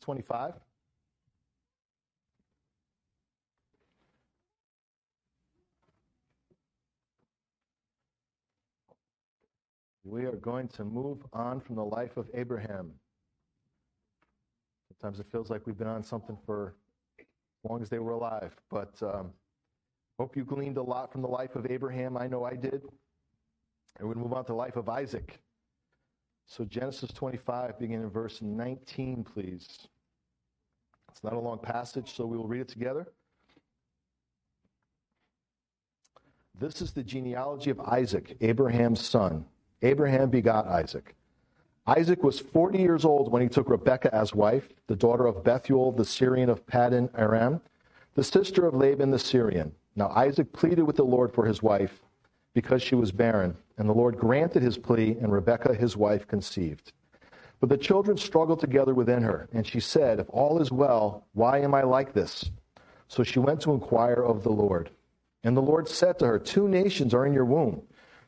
25. We are going to move on from the life of Abraham. Sometimes it feels like we've been on something for as long as they were alive, but um, hope you gleaned a lot from the life of Abraham. I know I did. And we're going to move on to the life of Isaac. So, Genesis 25, beginning in verse 19, please. It's not a long passage, so we will read it together. This is the genealogy of Isaac, Abraham's son. Abraham begot Isaac. Isaac was 40 years old when he took Rebekah as wife, the daughter of Bethuel, the Syrian of Paddan Aram, the sister of Laban the Syrian. Now Isaac pleaded with the Lord for his wife because she was barren, and the Lord granted his plea, and Rebekah his wife conceived. But the children struggled together within her, and she said, If all is well, why am I like this? So she went to inquire of the Lord. And the Lord said to her, Two nations are in your womb.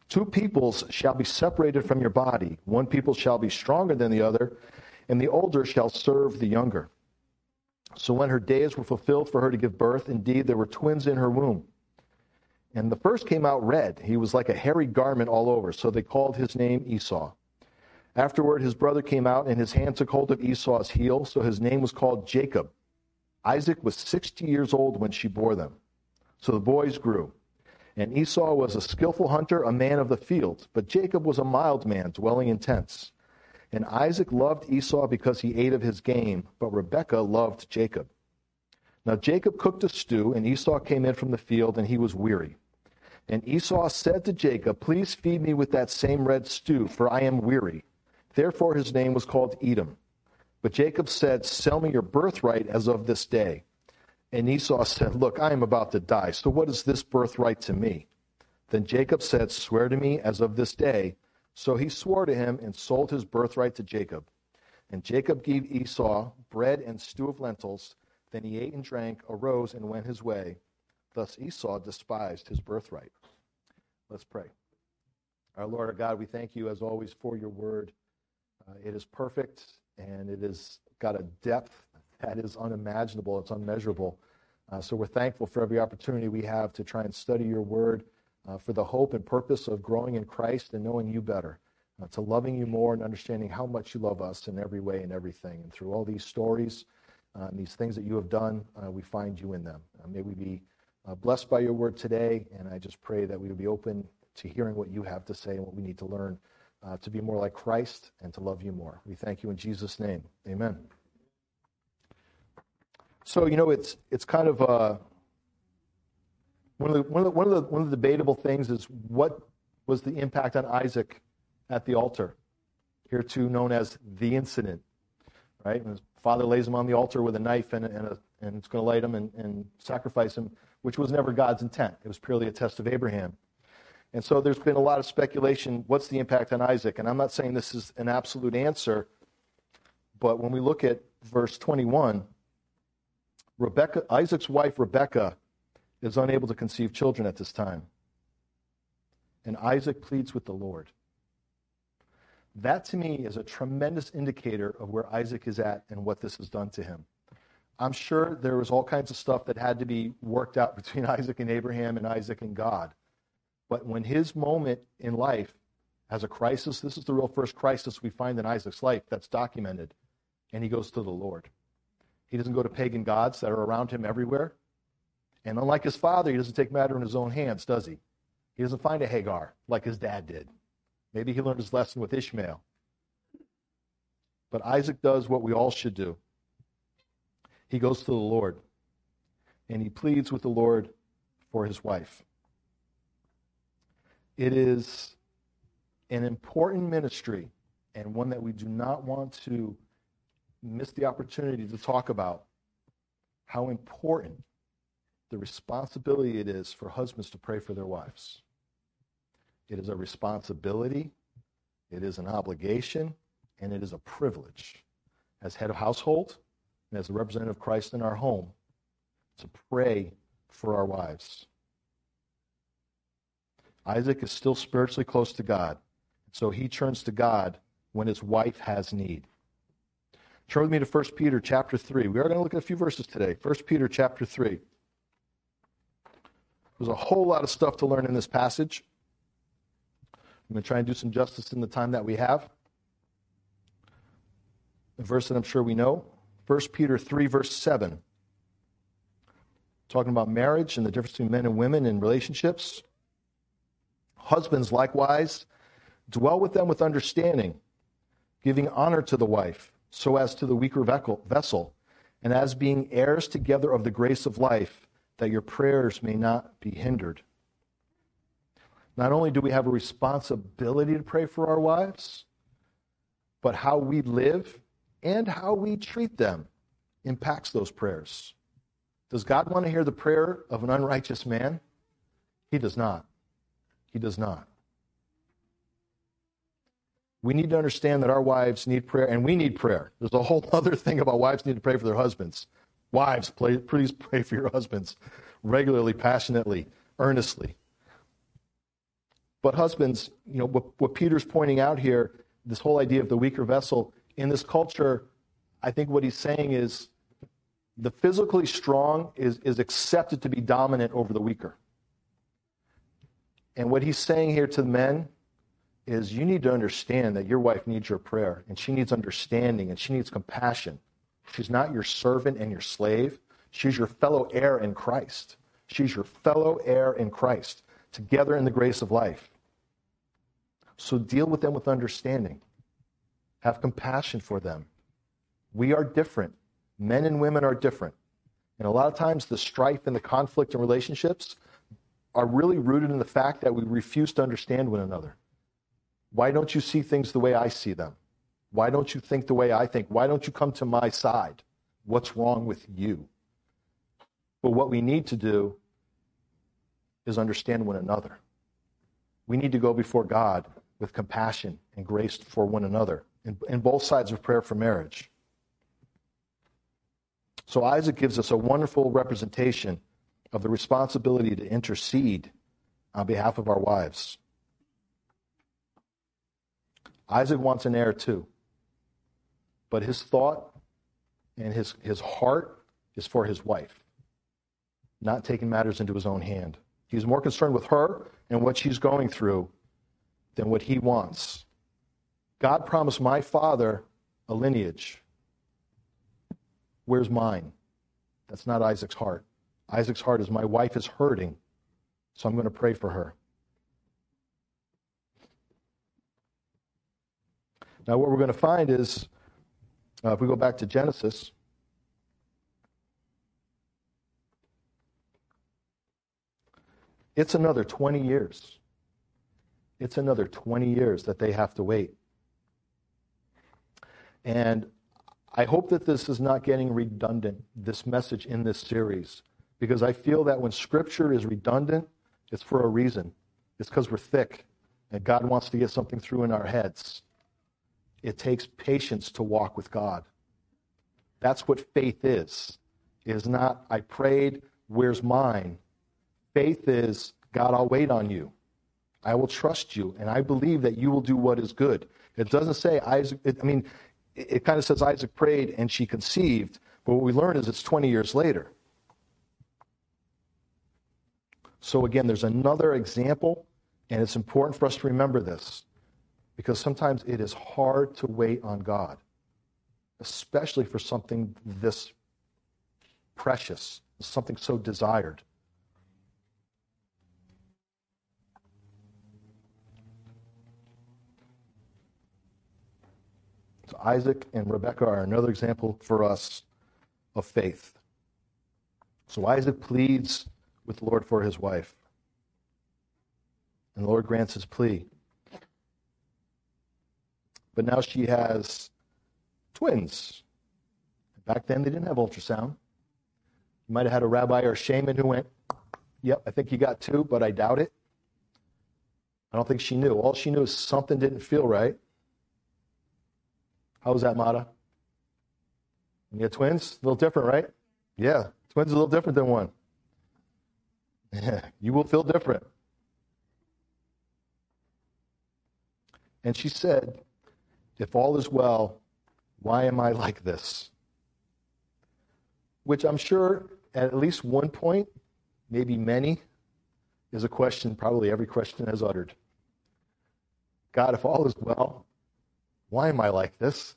Two peoples shall be separated from your body. One people shall be stronger than the other, and the older shall serve the younger. So when her days were fulfilled for her to give birth, indeed there were twins in her womb. And the first came out red. He was like a hairy garment all over. So they called his name Esau. Afterward, his brother came out, and his hand took hold of Esau's heel. So his name was called Jacob. Isaac was 60 years old when she bore them. So the boys grew. And Esau was a skillful hunter, a man of the field. But Jacob was a mild man, dwelling in tents. And Isaac loved Esau because he ate of his game, but Rebekah loved Jacob. Now Jacob cooked a stew, and Esau came in from the field, and he was weary. And Esau said to Jacob, Please feed me with that same red stew, for I am weary. Therefore his name was called Edom. But Jacob said, Sell me your birthright as of this day. And Esau said, Look, I am about to die, so what is this birthright to me? Then Jacob said, Swear to me as of this day. So he swore to him and sold his birthright to Jacob. And Jacob gave Esau bread and stew of lentils. Then he ate and drank, arose, and went his way. Thus Esau despised his birthright. Let's pray. Our Lord, our God, we thank you as always for your word. Uh, it is perfect and it has got a depth that is unimaginable, it's unmeasurable. Uh, so we're thankful for every opportunity we have to try and study your word uh, for the hope and purpose of growing in Christ and knowing you better, uh, to loving you more and understanding how much you love us in every way and everything. And through all these stories uh, and these things that you have done, uh, we find you in them. May we be blessed by your word today, and I just pray that we would be open to hearing what you have to say and what we need to learn to be more like Christ and to love you more. We thank you in Jesus' name. Amen. So you know, it's it's kind of uh, one of the one of the one of the one of the debatable things is what was the impact on Isaac at the altar, here too known as the incident, right? When his father lays him on the altar with a knife and and, a, and it's going to light him and, and sacrifice him, which was never God's intent. It was purely a test of Abraham. And so there's been a lot of speculation. What's the impact on Isaac? And I'm not saying this is an absolute answer, but when we look at verse 21 Rebecca, Isaac's wife, Rebecca, is unable to conceive children at this time. And Isaac pleads with the Lord. That to me is a tremendous indicator of where Isaac is at and what this has done to him. I'm sure there was all kinds of stuff that had to be worked out between Isaac and Abraham and Isaac and God. But when his moment in life has a crisis, this is the real first crisis we find in Isaac's life that's documented, and he goes to the Lord. He doesn't go to pagan gods that are around him everywhere. And unlike his father, he doesn't take matter in his own hands, does he? He doesn't find a Hagar like his dad did. Maybe he learned his lesson with Ishmael. But Isaac does what we all should do. He goes to the Lord and he pleads with the Lord for his wife. It is an important ministry and one that we do not want to miss the opportunity to talk about how important the responsibility it is for husbands to pray for their wives. It is a responsibility, it is an obligation, and it is a privilege as head of household and as a representative of Christ in our home to pray for our wives. Isaac is still spiritually close to God, so he turns to God when his wife has need. Turn with me to 1 Peter chapter 3. We are going to look at a few verses today. 1 Peter chapter 3. There's a whole lot of stuff to learn in this passage. I'm going to try and do some justice in the time that we have. A verse that I'm sure we know 1 Peter 3, verse 7. Talking about marriage and the difference between men and women in relationships. Husbands, likewise, dwell with them with understanding, giving honor to the wife, so as to the weaker vessel, and as being heirs together of the grace of life, that your prayers may not be hindered. Not only do we have a responsibility to pray for our wives, but how we live and how we treat them impacts those prayers. Does God want to hear the prayer of an unrighteous man? He does not. He does not. We need to understand that our wives need prayer, and we need prayer. There's a whole other thing about wives need to pray for their husbands. Wives, please pray for your husbands regularly, passionately, earnestly. But husbands, you know, what, what Peter's pointing out here, this whole idea of the weaker vessel, in this culture, I think what he's saying is the physically strong is, is accepted to be dominant over the weaker. And what he's saying here to the men is you need to understand that your wife needs your prayer, and she needs understanding, and she needs compassion. She's not your servant and your slave. She's your fellow heir in Christ. She's your fellow heir in Christ, together in the grace of life. So deal with them with understanding. Have compassion for them. We are different. Men and women are different. And a lot of times, the strife and the conflict in relationships are really rooted in the fact that we refuse to understand one another. Why don't you see things the way I see them? Why don't you think the way I think? Why don't you come to my side? What's wrong with you? But what we need to do is understand one another. We need to go before God with compassion and grace for one another in, in both sides of prayer for marriage. So Isaac gives us a wonderful representation of the responsibility to intercede on behalf of our wives. Isaac wants an heir too. But his thought and his, his heart is for his wife, not taking matters into his own hand. He's more concerned with her and what she's going through than what he wants. God promised my father a lineage. Where's mine? That's not Isaac's heart. Isaac's heart is my wife is hurting, so I'm going to pray for her. Now, what we're going to find is, uh, if we go back to Genesis, it's another 20 years. It's another 20 years that they have to wait. And I hope that this is not getting redundant, this message in this series, because I feel that when Scripture is redundant, it's for a reason. It's because we're thick, and God wants to get something through in our heads. It takes patience to walk with God. That's what faith is. It is not, I prayed, where's mine? Faith is, God, I'll wait on you. I will trust you, and I believe that you will do what is good. It doesn't say it, I mean, it, kind of says Isaac prayed and she conceived, but what we learn is it's 20 years later. So again, there's another example, and it's important for us to remember this because sometimes it is hard to wait on God, especially for something this precious, something so desired. Isaac and Rebekah are another example for us of faith. So Isaac pleads with the Lord for his wife. And the Lord grants his plea. But now she has twins. Back then, they didn't have ultrasound. You might have had a rabbi or a shaman who went, Yep, I think you got two, but I doubt it. I don't think she knew. All she knew is something didn't feel right. How was that, Mata? You got twins? A little different, right? Yeah, twins are a little different than one. Yeah, you will feel different. And she said, if all is well, Why am I like this? Which I'm sure at least one point, maybe many, is a question probably every question has uttered. God, if all is well, why am I like this?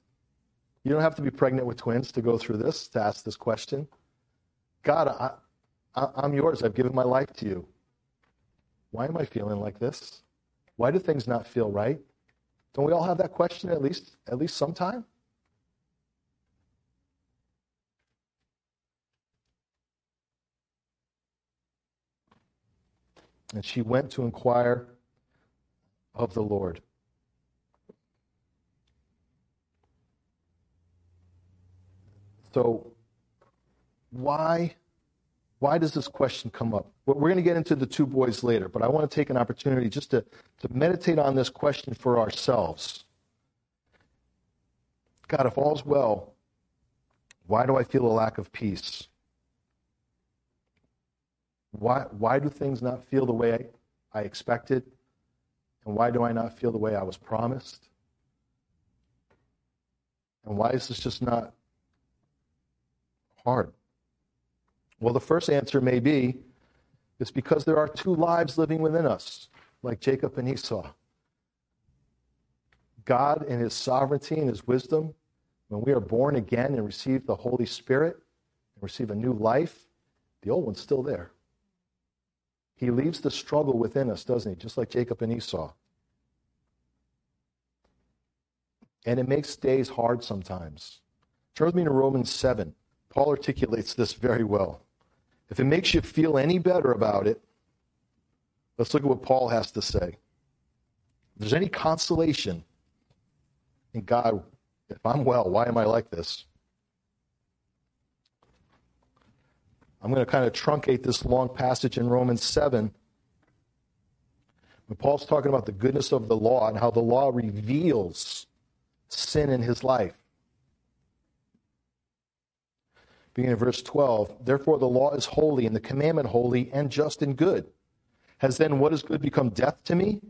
You don't have to be pregnant with twins to go through this, to ask this question. God, I, I, am yours. I've given my life to you. Why am I feeling like this? Why do things not feel right? Don't we all have that question at least at least sometime? And she went to inquire of the Lord. So, why, why does this question come up? We're going to get into the two boys later, but I want to take an opportunity just to, to meditate on this question for ourselves. God, if all's well, why do I feel a lack of peace? Why, why do things not feel the way I, I expected? And why do I not feel the way I was promised? And why is this just not hard? Well, the first answer may be it's because there are two lives living within us, like Jacob and Esau. God, in his sovereignty and his wisdom, when we are born again and receive the Holy Spirit and receive a new life, the old one's still there. He leaves the struggle within us, doesn't he? Just like Jacob and Esau. And it makes days hard sometimes. Turn with me to Romans 7. Paul articulates this very well. If it makes you feel any better about it, let's look at what Paul has to say. If there's any consolation in God, if I'm well, why am I like this? I'm going to kind of truncate this long passage in Romans 7. When Paul's talking about the goodness of the law and how the law reveals sin in his life. Beginning of verse 12. Therefore, the law is holy, and the commandment holy, and just and good. Has then what is good become death to me?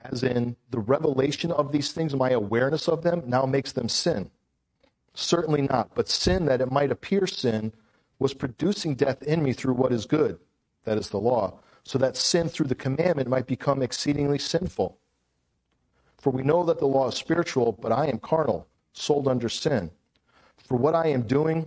As in, the revelation of these things, my awareness of them, now makes them sin. Certainly not. But sin, that it might appear sin, was producing death in me through what is good, that is the law, so that sin through the commandment might become exceedingly sinful. For we know that the law is spiritual, but I am carnal, sold under sin. For what I am doing,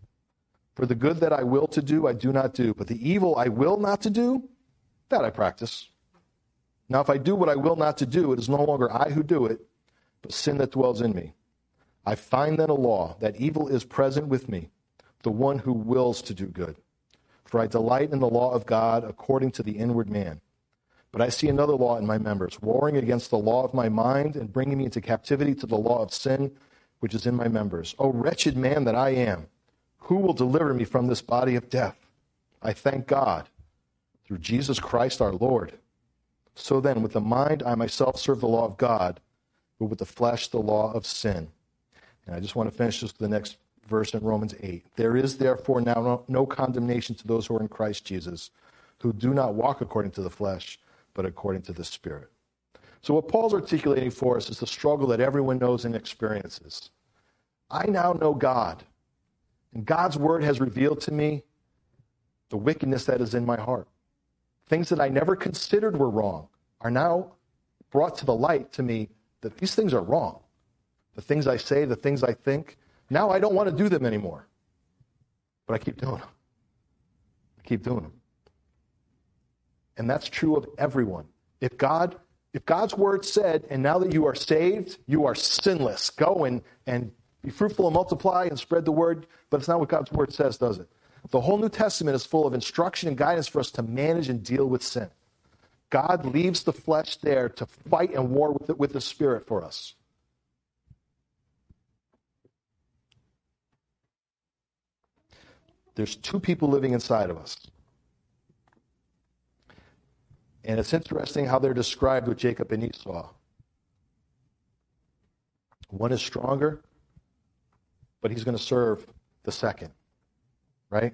For the good that I will to do, I do not do, but the evil I will not to do, that I practice. Now, if I do what I will not to do, it is no longer I who do it, but sin that dwells in me. I find then a law that evil is present with me, the one who wills to do good. For I delight in the law of God according to the inward man. But I see another law in my members, warring against the law of my mind and bringing me into captivity to the law of sin which is in my members. O wretched man that I am! Who will deliver me from this body of death? I thank God through Jesus Christ our Lord. So then, with the mind, I myself serve the law of God, but with the flesh, the law of sin. And I just want to finish this with the next verse in Romans 8. There is therefore now no, no condemnation to those who are in Christ Jesus, who do not walk according to the flesh, but according to the Spirit. So, what Paul's articulating for us is the struggle that everyone knows and experiences. I now know God. And God's word has revealed to me the wickedness that is in my heart. Things that I never considered were wrong are now brought to the light to me that these things are wrong. The things I say, the things I think, now I don't want to do them anymore. But I keep doing them. I keep doing them. And that's true of everyone. If God if God's word said, and now that you are saved, you are sinless, go and, and be fruitful and multiply and spread the word, but it's not what God's word says, does it? The whole New Testament is full of instruction and guidance for us to manage and deal with sin. God leaves the flesh there to fight and war with, it, with the spirit for us. There's two people living inside of us. And it's interesting how they're described with Jacob and Esau. One is stronger, but he's going to serve the second, right?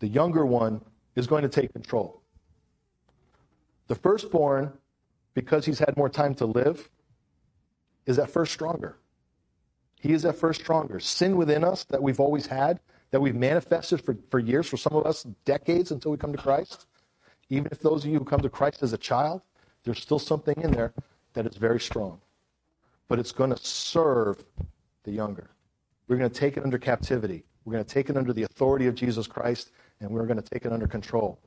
The younger one is going to take control. The firstborn, because he's had more time to live, is at first stronger. He is at first stronger. Sin within us that we've always had, that we've manifested for, for years, for some of us, decades until we come to Christ. Even if those of you who come to Christ as a child, there's still something in there that is very strong. But it's going to serve the younger. We're going to take it under captivity. We're going to take it under the authority of Jesus Christ, and we're going to take it under control.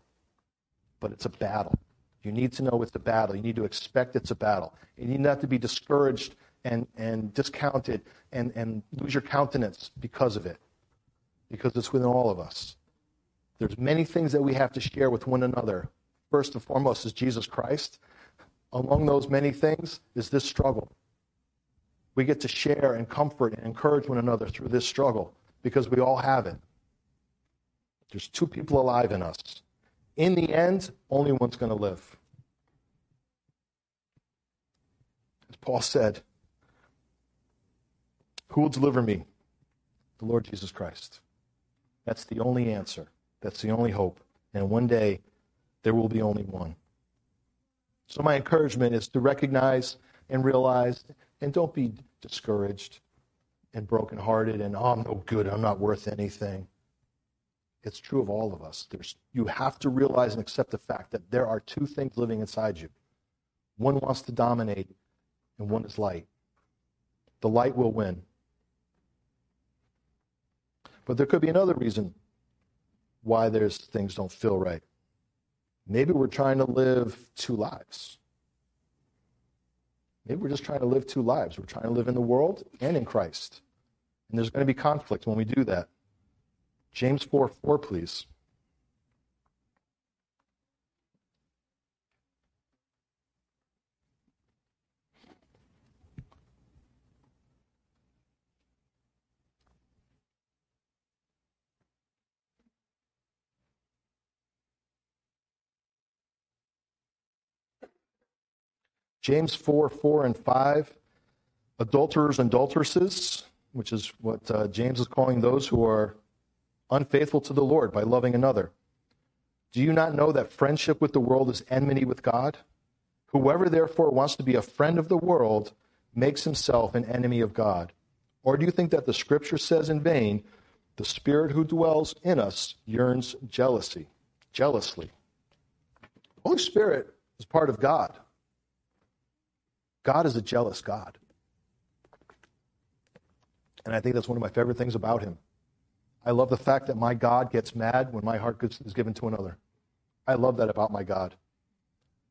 But it's a battle. You need to know it's a battle. You need to expect it's a battle. You need not to be discouraged and, and discounted and, and lose your countenance because of it, because it's within all of us. There's many things that we have to share with one another. First and foremost is Jesus Christ. Among those many things is this struggle. We get to share and comfort and encourage one another through this struggle because we all have it. There's two people alive in us. In the end, only one's going to live. As Paul said, Who will deliver me? The Lord Jesus Christ. That's the only answer. That's the only hope. And one day, there will be only one. So, my encouragement is to recognize and realize, and don't be discouraged and brokenhearted and, oh, I'm no good, I'm not worth anything. It's true of all of us. There's, you have to realize and accept the fact that there are two things living inside you. One wants to dominate, and one is light. The light will win. But there could be another reason why there's things don't feel right. Maybe we're trying to live two lives. Maybe we're just trying to live two lives. We're trying to live in the world and in Christ. And there's going to be conflict when we do that. James 4 4, please. James 4 4 and 5. Adulterers and adulteresses, which is what uh, James is calling those who are unfaithful to the Lord by loving another. Do you not know that friendship with the world is enmity with God? Whoever therefore wants to be a friend of the world makes himself an enemy of God. Or do you think that the scripture says in vain, the spirit who dwells in us yearns jealousy, jealously? Holy Spirit is part of God. God is a jealous God. And I think that's one of my favorite things about him. I love the fact that my God gets mad when my heart is given to another. I love that about my God.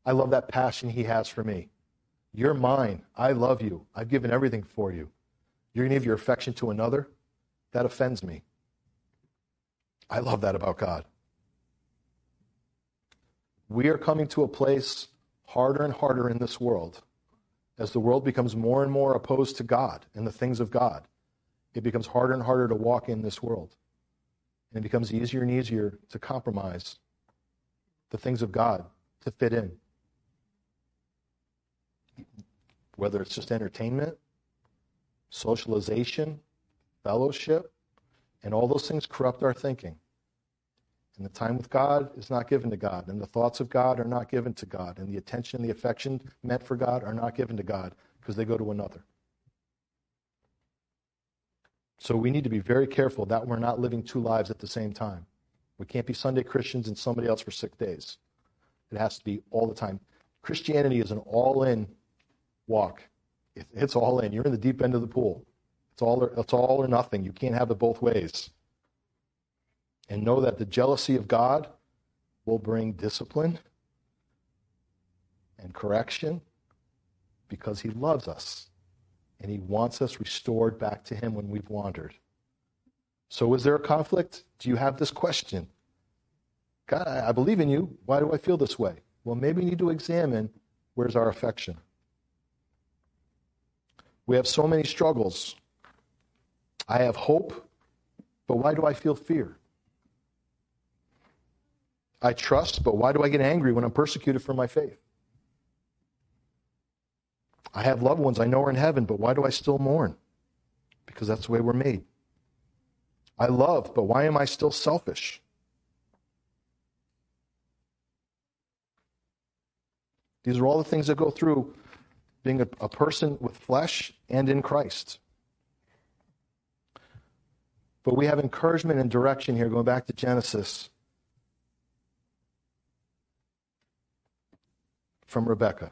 I love that passion he has for me. You're mine. I love you. I've given everything for you. You're going to give your affection to another? That offends me. I love that about God. We are coming to a place harder and harder in this world as the world becomes more and more opposed to God and the things of God. It becomes harder and harder to walk in this world. And it becomes easier and easier to compromise the things of God to fit in. Whether it's just entertainment, socialization, fellowship, and all those things corrupt our thinking. And the time with God is not given to God, and the thoughts of God are not given to God, and the attention and the affection meant for God are not given to God because they go to another. So we need to be very careful that we're not living two lives at the same time. We can't be Sunday Christians and somebody else for six days. It has to be all the time. Christianity is an all in walk. It's all in. You're in the deep end of the pool. It's all, or, it's all or nothing. You can't have it both ways. And know that the jealousy of God will bring discipline and correction because he loves us and he wants us restored back to him when we've wandered. So, is there a conflict? Do you have this question? God, I believe in you. Why do I feel this way? Well, maybe we need to examine where's our affection. We have so many struggles. I have hope, but why do I feel fear? I trust, but why do I get angry when I'm persecuted for my faith? I have loved ones I know are in heaven, but why do I still mourn? Because that's the way we're made. I love, but why am I still selfish? These are all the things that go through being a, a person with flesh and in Christ. But we have encouragement and direction here, going back to Genesis from Rebecca.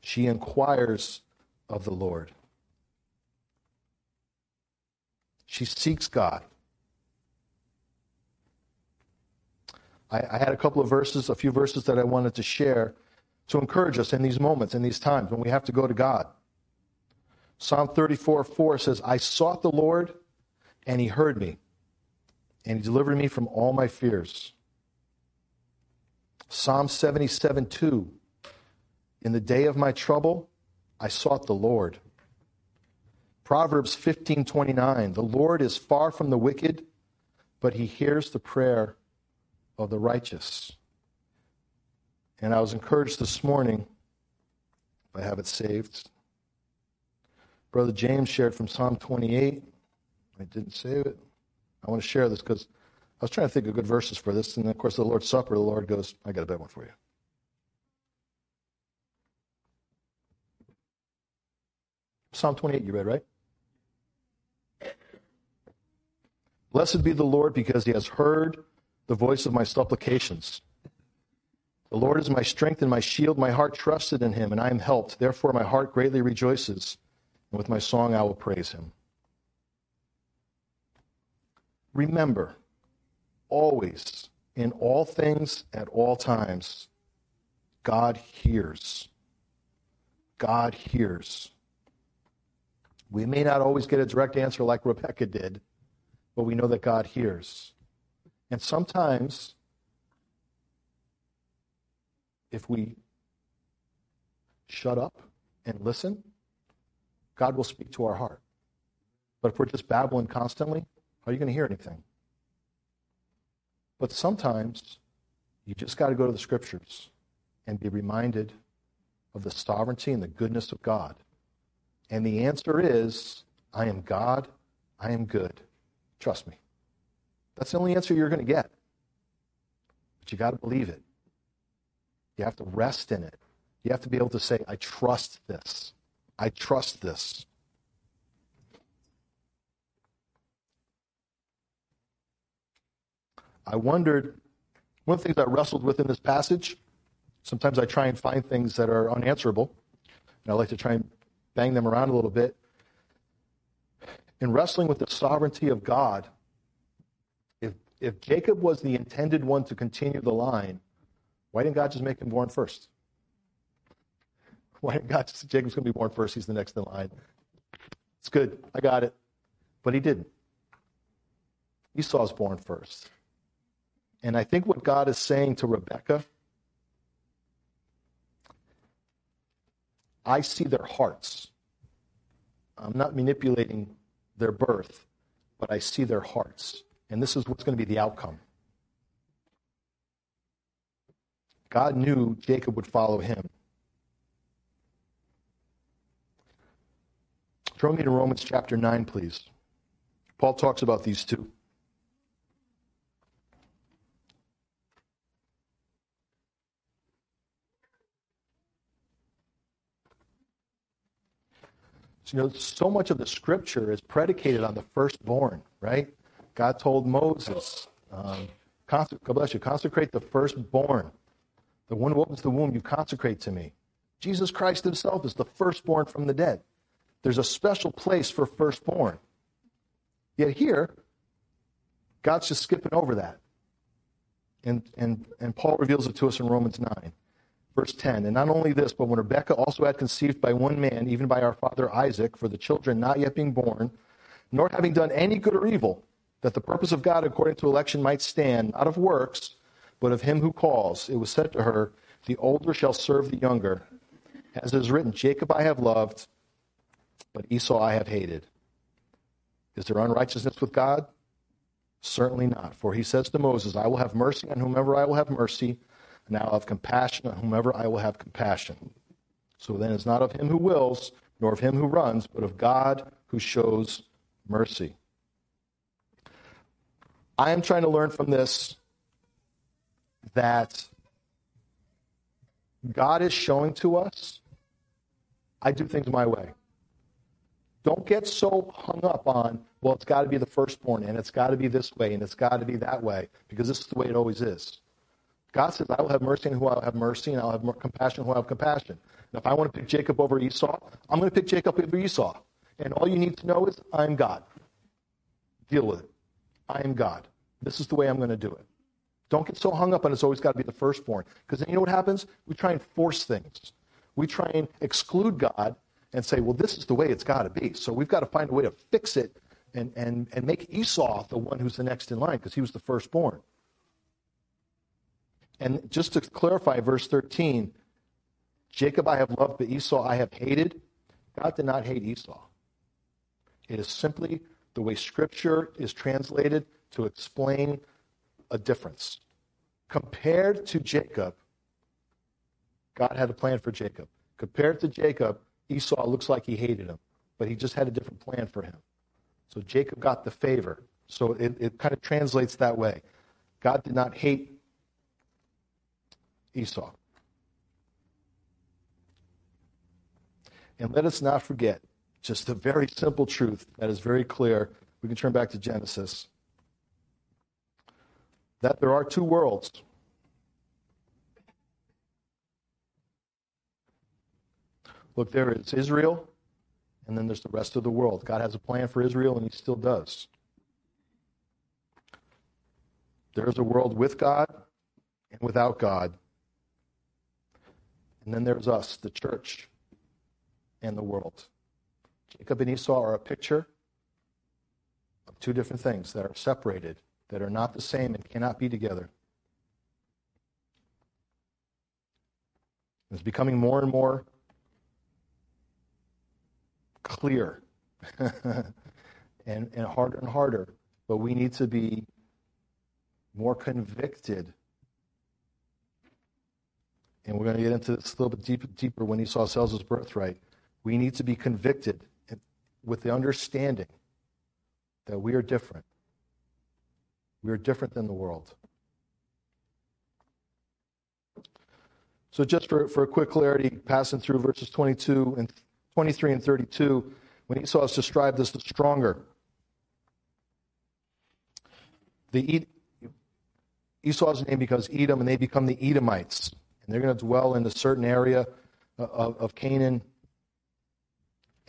She inquires of the Lord. She seeks God. I, I, had a couple of verses, a few verses that I wanted to share to encourage us in these moments, in these times when we have to go to God. Psalm 34 4 says, I sought the Lord, and he heard me, and he delivered me from all my fears. Psalm 77 2 In the day of my trouble, I sought the Lord. Proverbs 15 29 The Lord is far from the wicked, but he hears the prayer of the righteous. And I was encouraged this morning, if I have it saved. Brother James shared from Psalm 28. I didn't save it. I want to share this because was trying to think of good verses for this. And of course, the Lord's Supper, the Lord goes, I got a better one for you. Psalm 28, you read, right? Blessed be the Lord because he has heard the voice of my supplications. The Lord is my strength and my shield. My heart trusted in him, and I am helped. Therefore, my heart greatly rejoices, and with my song I will praise him. Remember, always, in all things, at all times, God hears. God hears. We may not always get a direct answer like Rebecca did, but we know that God hears. And sometimes, if we shut up and listen, God will speak to our heart. But if we're just babbling constantly, are you going to hear anything? But sometimes you just got to go to the scriptures and be reminded of the sovereignty and the goodness of God. And the answer is I am God, I am good. Trust me. That's the only answer you're going to get. But you got to believe it. You have to rest in it. You have to be able to say, I trust this. I trust this. I wondered, one of the things I wrestled with in this passage, sometimes I try and find things that are unanswerable, and I like to try and bang them around a little bit. In wrestling with the sovereignty of God, if if Jacob was the intended one to continue the line, why didn't God just make him born first? Why didn't God just, Jacob's going to be born first, he's the next in line. It's good, I got it. But he didn't. Esau's born first. And I think what God is saying to Rebecca, I see their hearts. I'm not manipulating their birth, but I see their hearts. And this is what's going to be the outcome. God knew Jacob would follow him. Throw me to Romans chapter 9, please. Paul talks about these two. You know, so much of the scripture is predicated on the firstborn, right? God told Moses, um, God bless you, consecrate the firstborn. The one who opens the womb, you consecrate to me. Jesus Christ himself is the firstborn from the dead. There's a special place for firstborn. Yet here, God's just skipping over that. And, and, and Paul reveals it to us in Romans 9, verse 10. And not only this, but when Rebekah also had conceived by one man, even by our father Isaac, for the children not yet being born, nor having done any good or evil, that the purpose of God according to election might stand, not of works, but of him who calls. It was said to her, The older shall serve the younger. As it is written, Jacob I have loved, but Esau I have hated. Is there unrighteousness with God? Certainly not. For he says to Moses, I will have mercy on whomever I will have mercy, and will have compassion on whomever I will have compassion. So then it's not of him who wills, nor of him who runs, but of God who shows mercy. I am trying to learn from this that God is showing to us I do things my way. Don't get so hung up on, well, it's got to be the firstborn, and it's got to be this way, and it's got to be that way, because this is the way it always is. God says, I will have mercy on who I will have mercy, and I'll have compassion on who I have compassion. And if I want to pick Jacob over Esau, I'm going to pick Jacob over Esau. And all you need to know is, I'm God. Deal with it. I am God. This is the way I'm going to do it. Don't get so hung up on it's always got to be the firstborn. Because then you know what happens? We try and force things. We try and exclude God and say, well, this is the way it's got to be. So we've got to find a way to fix it and, and, and make Esau the one who's the next in line because he was the firstborn. And just to clarify verse 13, Jacob I have loved, but Esau I have hated. God did not hate Esau. It is simply the way Scripture is translated to explain a difference. Compared to Jacob, God had a plan for Jacob. Compared to Jacob, Esau looks like he hated him, but he just had a different plan for him. So Jacob got the favor. So it, it kind of translates that way. God did not hate Esau. And let us not forget just a very simple truth that is very clear. We can turn back to Genesis that there are two worlds. Look, there is Israel, and then there's the rest of the world. God has a plan for Israel, and He still does. There's a world with God and without God. And then there's us, the church, and the world. Jacob and Esau are a picture of two different things that are separated that are not the same and cannot be together. It's becoming more and more clear and, and harder and harder, but we need to be more convicted. And we're going to get into this a little bit deeper, deeper when Esau sells his birthright. We need to be convicted with the understanding that we are different we are different than the world. So, just for, for a quick clarity, passing through verses 22 and 23 and 32, when Esau is described as the stronger, the Esau's name becomes Edom, and they become the Edomites. And they're going to dwell in a certain area uh, of, of Canaan,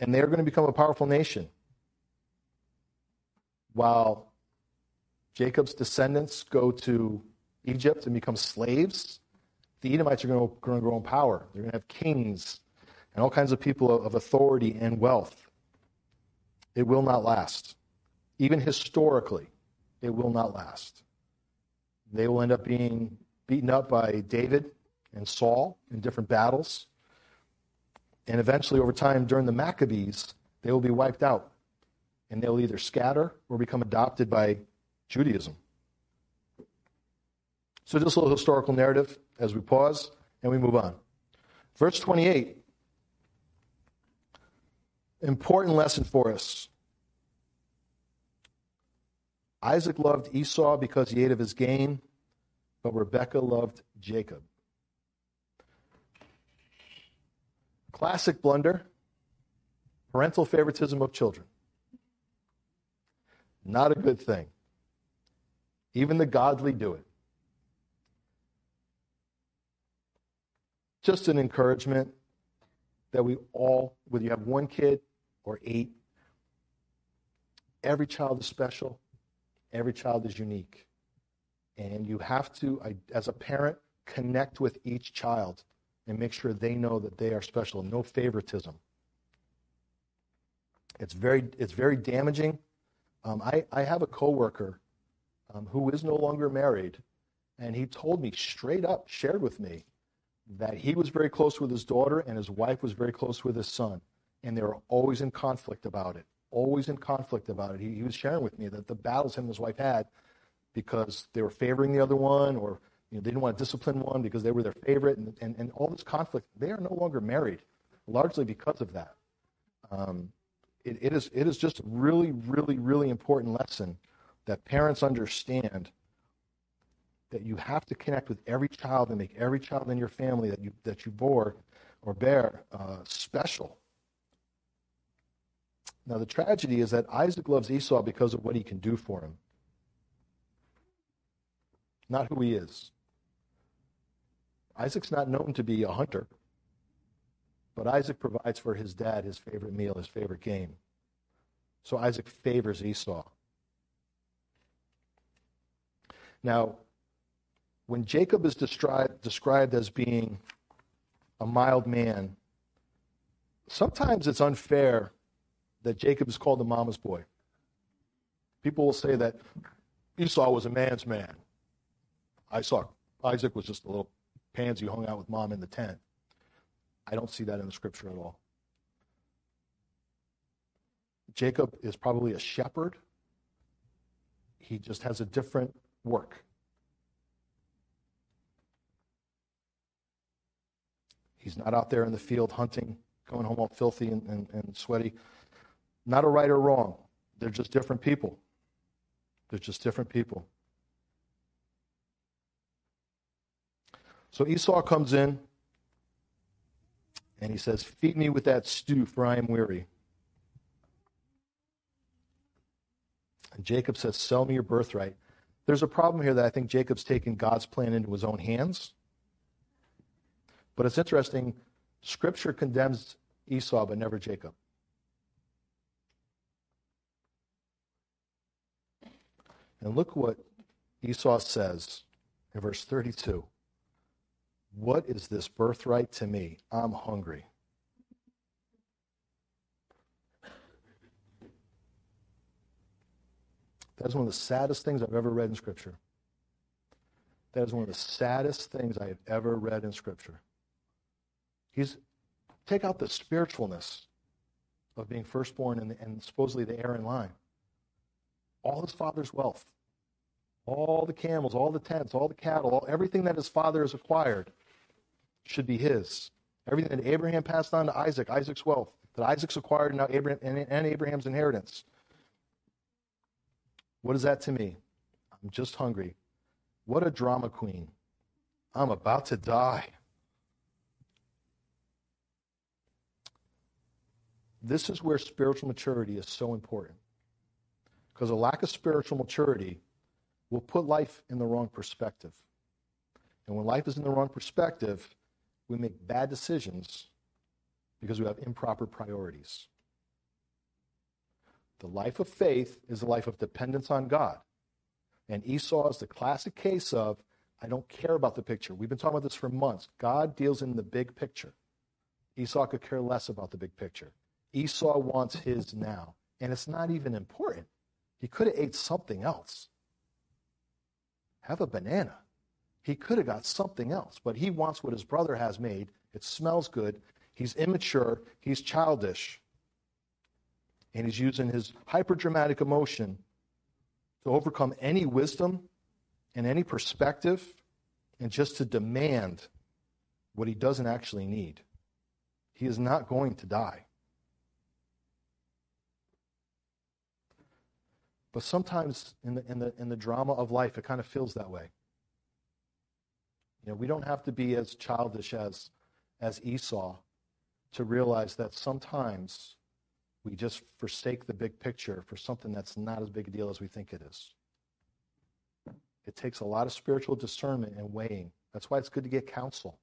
and they're going to become a powerful nation. While Jacob's descendants go to Egypt and become slaves, the Edomites are going to, going to grow in power. They're going to have kings and all kinds of people of authority and wealth. It will not last. Even historically, it will not last. They will end up being beaten up by David and Saul in different battles. And eventually, over time, during the Maccabees, they will be wiped out. And they'll either scatter or become adopted by Judaism. So, just a little historical narrative as we pause and we move on. Verse 28, important lesson for us. Isaac loved Esau because he ate of his game, but Rebekah loved Jacob. Classic blunder parental favoritism of children. Not a good thing. Even the godly do it. Just an encouragement that we all, whether you have one kid or eight, every child is special, every child is unique. And you have to, as a parent, connect with each child and make sure they know that they are special. No favoritism. It's very, it's very damaging. Um, I, I have a coworker um, who is no longer married, and he told me straight up, shared with me, that he was very close with his daughter and his wife was very close with his son, and they were always in conflict about it. always in conflict about it. He, he was sharing with me that the battles him and his wife had because they were favoring the other one or you know, they didn't want to discipline one because they were their favorite and, and, and all this conflict. They are no longer married, largely because of that. Um, it, it, is, it is just a really, really, really important lesson that parents understand that you have to connect with every child and make every child in your family that you, that you bore or bear uh, special. Now, the tragedy is that Isaac loves Esau because of what he can do for him, not who he is. Isaac's not known to be a hunter, but Isaac provides for his dad his favorite meal, his favorite game. So Isaac favors Esau. Now, when Jacob is described, described as being a mild man, sometimes it's unfair that Jacob is called a mama's boy. People will say that Esau was a man's man. I saw Isaac was just a little pansy hung out with mom in the tent. I don't see that in the scripture at all. Jacob is probably a shepherd. He just has a different work. He's not out there in the field hunting, going home all filthy and, and, and sweaty. Not a right or wrong. They're just different people. They're just different people. So Esau comes in and he says, Feed me with that stew, for I am weary. And Jacob says, Sell me your birthright. There's a problem here that I think Jacob's taken God's plan into his own hands. But it's interesting, Scripture condemns Esau, but never Jacob. And look what Esau says in verse 32 What is this birthright to me? I'm hungry. That is one of the saddest things I've ever read in Scripture. That is one of the saddest things I have ever read in Scripture. He's take out the spiritualness of being firstborn and, and supposedly the heir in line. All his father's wealth, all the camels, all the tents, all the cattle, all, everything that his father has acquired should be his. Everything that Abraham passed on to Isaac, Isaac's wealth, that Isaac's acquired now Abraham and, and Abraham's inheritance. What is that to me? I'm just hungry. What a drama queen. I'm about to die. This is where spiritual maturity is so important. Because a lack of spiritual maturity will put life in the wrong perspective. And when life is in the wrong perspective, we make bad decisions because we have improper priorities. The life of faith is a life of dependence on God. And Esau is the classic case of, I don't care about the picture. We've been talking about this for months. God deals in the big picture. Esau could care less about the big picture. Esau wants his now. And it's not even important. He could have ate something else. Have a banana. He could have got something else, but he wants what his brother has made. It smells good. He's immature. He's childish. And he's using his hyperdramatic emotion to overcome any wisdom and any perspective and just to demand what he doesn't actually need. He is not going to die. But sometimes in the, in the, in the drama of life, it kind of feels that way. You know, we don't have to be as childish as, as Esau to realize that sometimes we just forsake the big picture for something that's not as big a deal as we think it is. It takes a lot of spiritual discernment and weighing. That's why it's good to get counsel.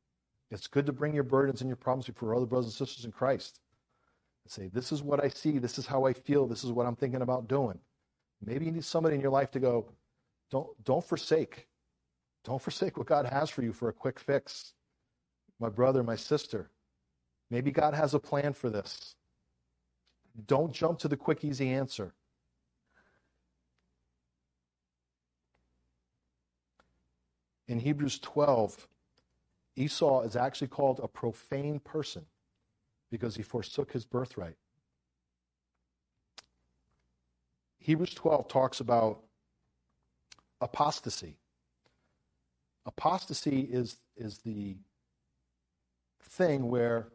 It's good to bring your burdens and your problems before other brothers and sisters in Christ. And say, this is what I see, this is how I feel, this is what I'm thinking about doing. Maybe you need somebody in your life to go, don't, don't forsake. Don't forsake what God has for you for a quick fix. My brother, my sister, maybe God has a plan for this. Don't jump to the quick, easy answer. In Hebrews 12, Esau is actually called a profane person because he forsook his birthright. Hebrews 12 talks about apostasy. Apostasy is, is the thing where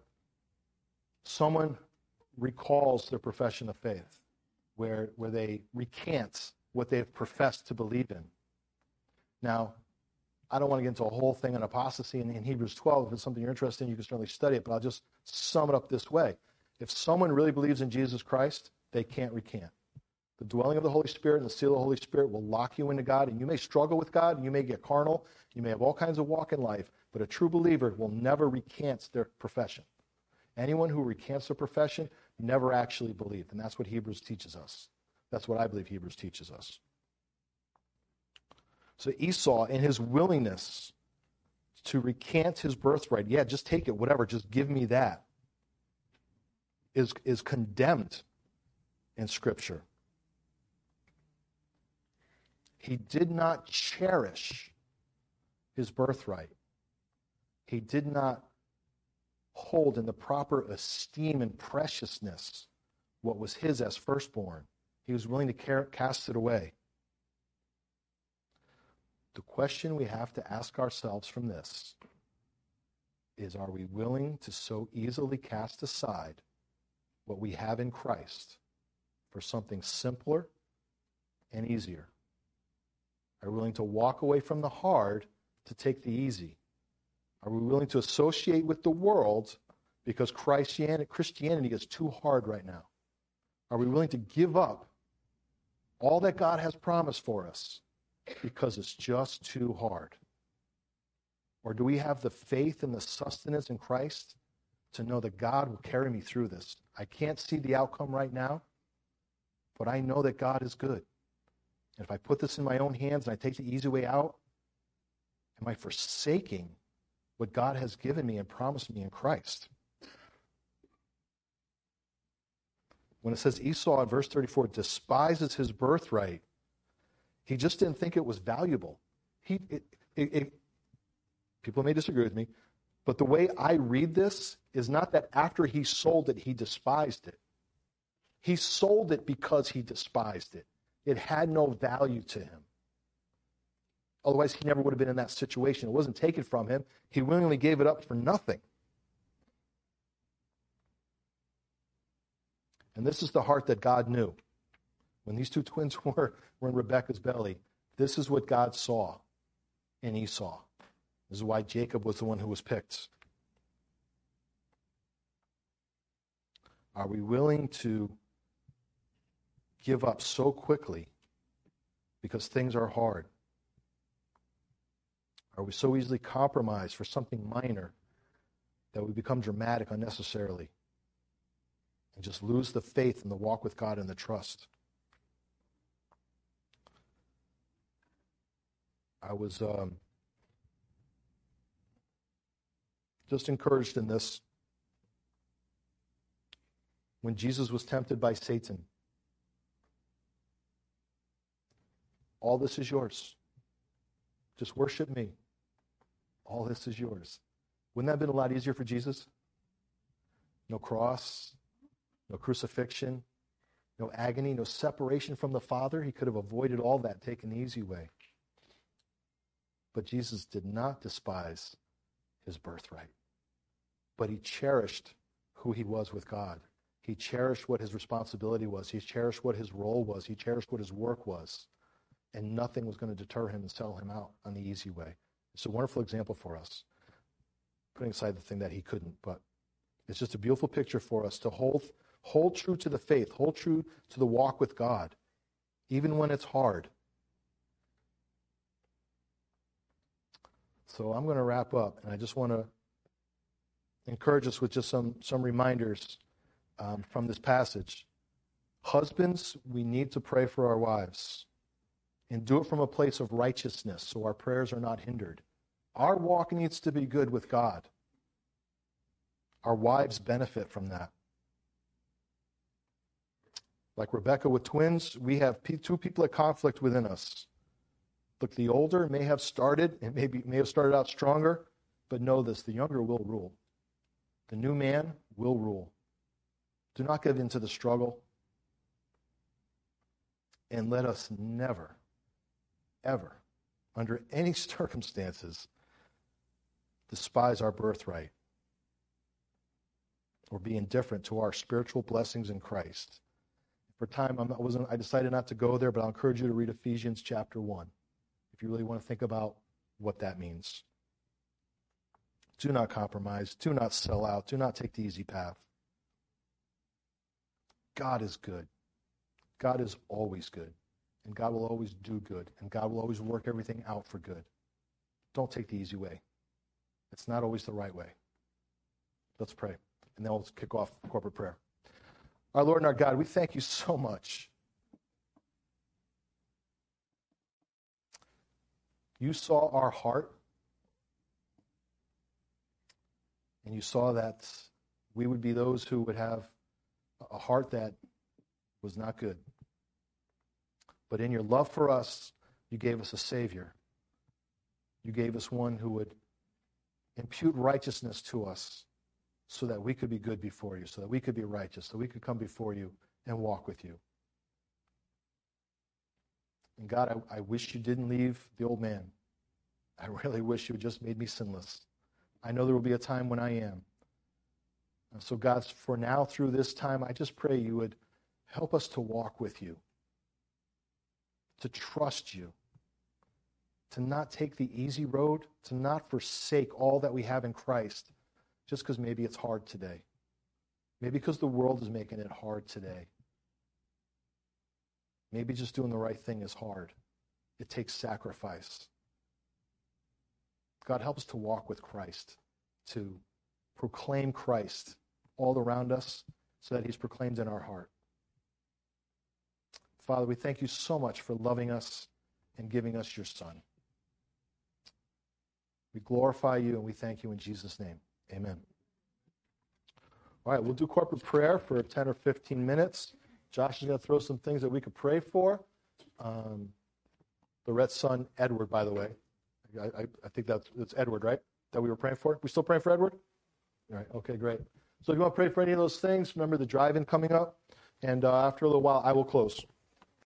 someone recalls their profession of faith, where, where they recant what they've professed to believe in. Now, I don't want to get into a whole thing on apostasy in, in Hebrews 12. If it's something you're interested in, you can certainly study it, but I'll just sum it up this way. If someone really believes in Jesus Christ, they can't recant. The dwelling of the Holy Spirit and the seal of the Holy Spirit will lock you into God, and you may struggle with God, and you may get carnal, you may have all kinds of walk in life, but a true believer will never recant their profession. Anyone who recants their profession never actually believed, and that's what Hebrews teaches us. That's what I believe Hebrews teaches us. So Esau, in his willingness to recant his birthright, yeah, just take it, whatever, just give me that, is, is condemned in Scripture. He did not cherish his birthright. He did not hold in the proper esteem and preciousness what was his as firstborn. He was willing to cast it away. The question we have to ask ourselves from this is are we willing to so easily cast aside what we have in Christ for something simpler and easier? Are we willing to walk away from the hard to take the easy? Are we willing to associate with the world because Christianity is too hard right now? Are we willing to give up all that God has promised for us because it's just too hard? Or do we have the faith and the sustenance in Christ to know that God will carry me through this? I can't see the outcome right now, but I know that God is good. And if I put this in my own hands and I take the easy way out, am I forsaking what God has given me and promised me in Christ? When it says Esau in verse 34 despises his birthright, he just didn't think it was valuable. He, it, it, it, people may disagree with me, but the way I read this is not that after he sold it, he despised it. He sold it because he despised it. It had no value to him. Otherwise, he never would have been in that situation. It wasn't taken from him. He willingly gave it up for nothing. And this is the heart that God knew. When these two twins were, were in Rebekah's belly, this is what God saw in Esau. This is why Jacob was the one who was picked. Are we willing to give up so quickly because things are hard? Are we so easily compromised for something minor that we become dramatic unnecessarily and just lose the faith and the walk with God and the trust? I was um, just encouraged in this when Jesus was tempted by Satan. All this is yours. Just worship me. All this is yours. Wouldn't that have been a lot easier for Jesus? No cross, no crucifixion, no agony, no separation from the Father. He could have avoided all that, taken the easy way. But Jesus did not despise his birthright, but he cherished who he was with God. He cherished what his responsibility was. He cherished what his role was. He cherished what his work was and nothing was going to deter him and sell him out on the easy way. It's a wonderful example for us, putting aside the thing that he couldn't, but it's just a beautiful picture for us to hold, hold true to the faith, hold true to the walk with God, even when it's hard. So I'm going to wrap up, and I just want to encourage us with just some, some reminders um, from this passage. Husbands, we need to pray for our wives and do it from a place of righteousness so our prayers are not hindered. Our walk needs to be good with God. Our wives benefit from that. Like Rebecca with twins, we have two people at conflict within us. Look, the older may have started and maybe may have started out stronger, but know this the younger will rule. The new man will rule. Do not give in to the struggle. And let us never, ever, under any circumstances, despise our birthright or be indifferent to our spiritual blessings in Christ. For time, wasn't, I decided not to go there, but I'll encourage you to read Ephesians chapter 1 if you really want to think about what that means. Do not compromise. Do not sell out. Do not take the easy path. God is good. God is always good. And God will always do good. And God will always work everything out for good. Don't take the easy way. It's not always the right way. Let's pray. And then we'll kick off corporate prayer. Our Lord and our God, we thank you so much. You saw our heart, and you saw that we would be those who would have a heart that was not good. But in your love for us, you gave us a Savior. You gave us one who would impute righteousness to us so that we could be good before you, so that we could be righteous, so we could come before you and walk with you. And God, I, I wish you didn't leave the old man. I really wish you just made me sinless. I know there will be a time when I am. And so, God, for now, through this time, I just pray you would help us to walk with you, to trust you, to not take the easy road, to not forsake all that we have in Christ just because maybe it's hard today. Maybe because the world is making it hard today. Maybe just doing the right thing is hard. It takes sacrifice. God, help us to walk with Christ, to proclaim Christ all around us so that he's proclaimed in our heart. Father, we thank you so much for loving us and giving us your Son. We glorify you and we thank you in Jesus' name. Amen. All right, we'll do corporate prayer for 10 or 15 minutes. Josh is going to throw some things that we could pray for. Um, Lorette's son, Edward, by the way. I, I, I think that's, that's Edward, right? That we were praying for? We still praying for Edward? All right, okay, great. So if you want to pray for any of those things, remember the drive in coming up. And uh, after a little while, I will close.